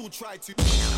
still try to.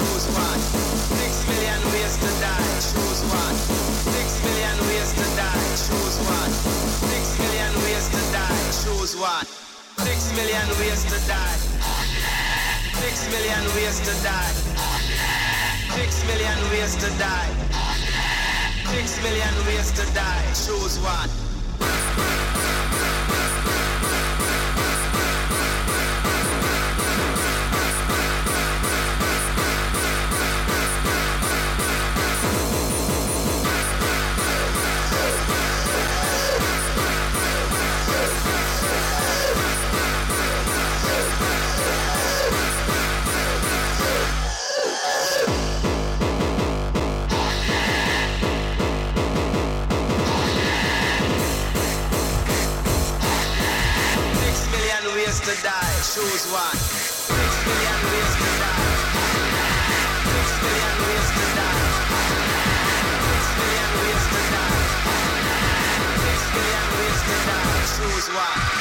choose one. Six million ways to die, choose one. Six million ways to die, choose one. Six million ways to die, choose one. Six million ways to die. Six million ways to die. Six million ways to die. Six million ways to die, choose one. to die. Choose one. Six million ways to die. Six million ways to die. Six million ways to die. Six million ways to die. Choose one.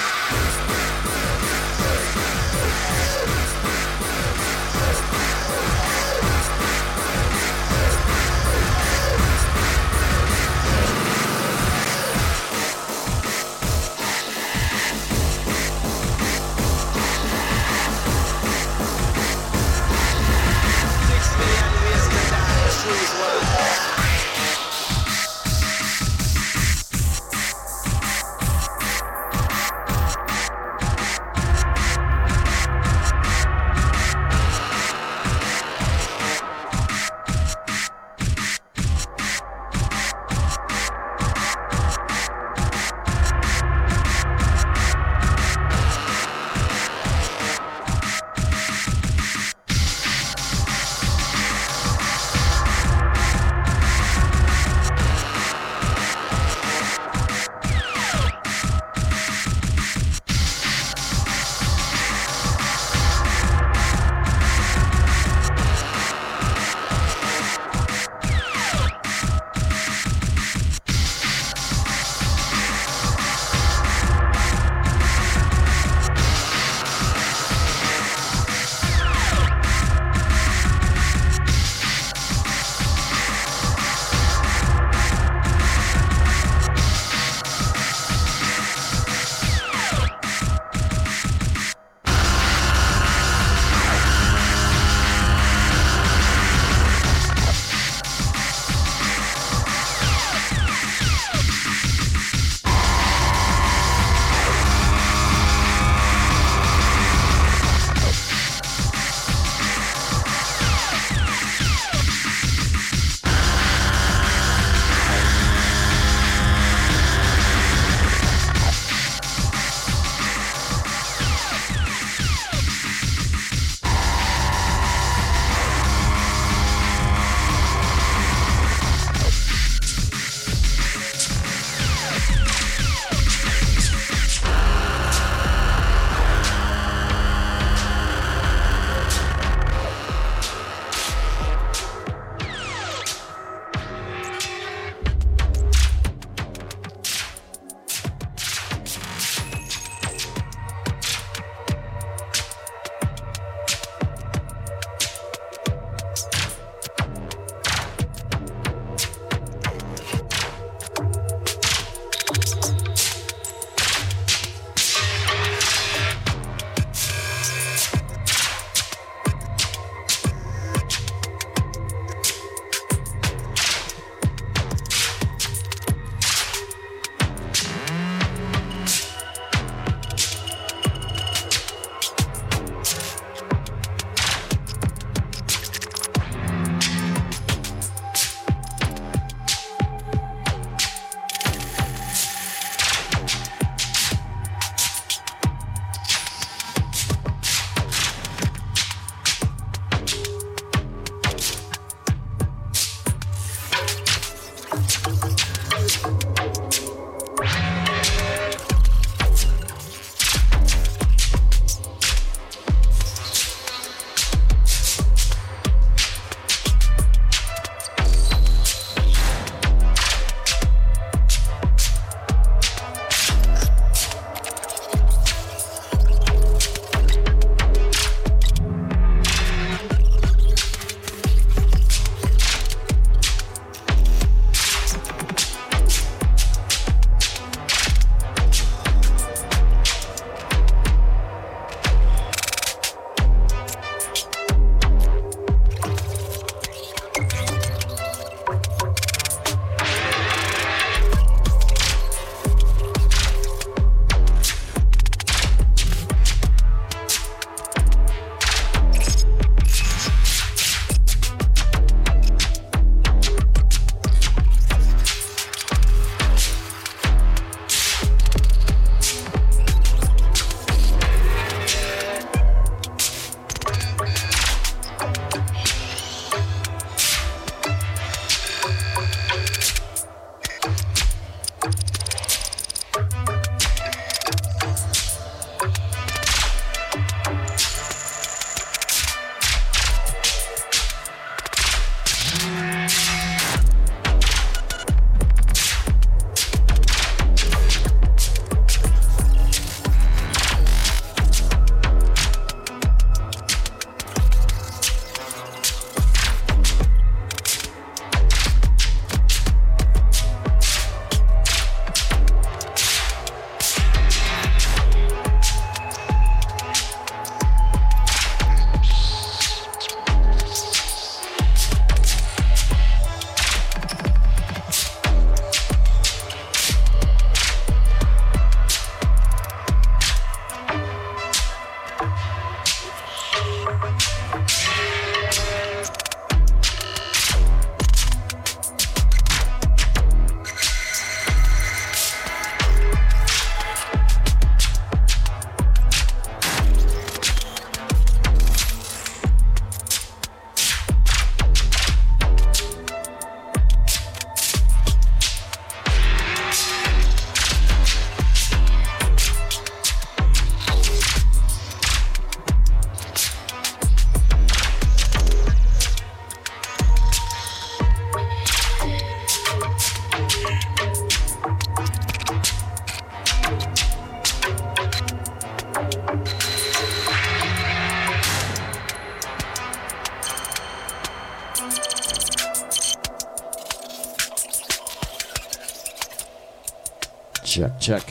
Check, check.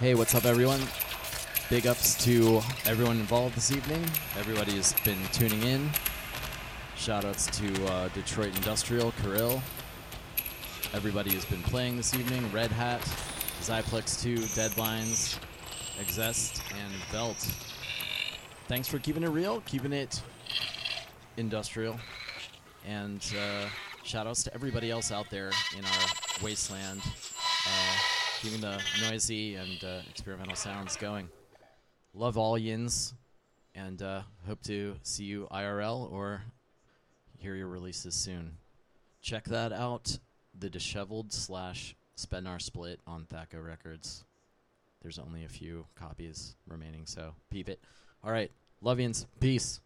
Hey, what's up, everyone? Big ups to everyone involved this evening. Everybody has been tuning in. Shout outs to uh, Detroit Industrial, Kirill. Everybody has been playing this evening Red Hat, Zyplex 2, Deadlines, Exest, and Belt. Thanks for keeping it real, keeping it industrial. And uh, shout outs to everybody else out there in our wasteland, keeping the noisy and uh, experimental sounds going. Love all yins, and uh, hope to see you IRL or hear your releases soon. Check that out, the Disheveled slash Spenar split on Thaco Records. There's only a few copies remaining, so peep it. All right, love yins. Peace.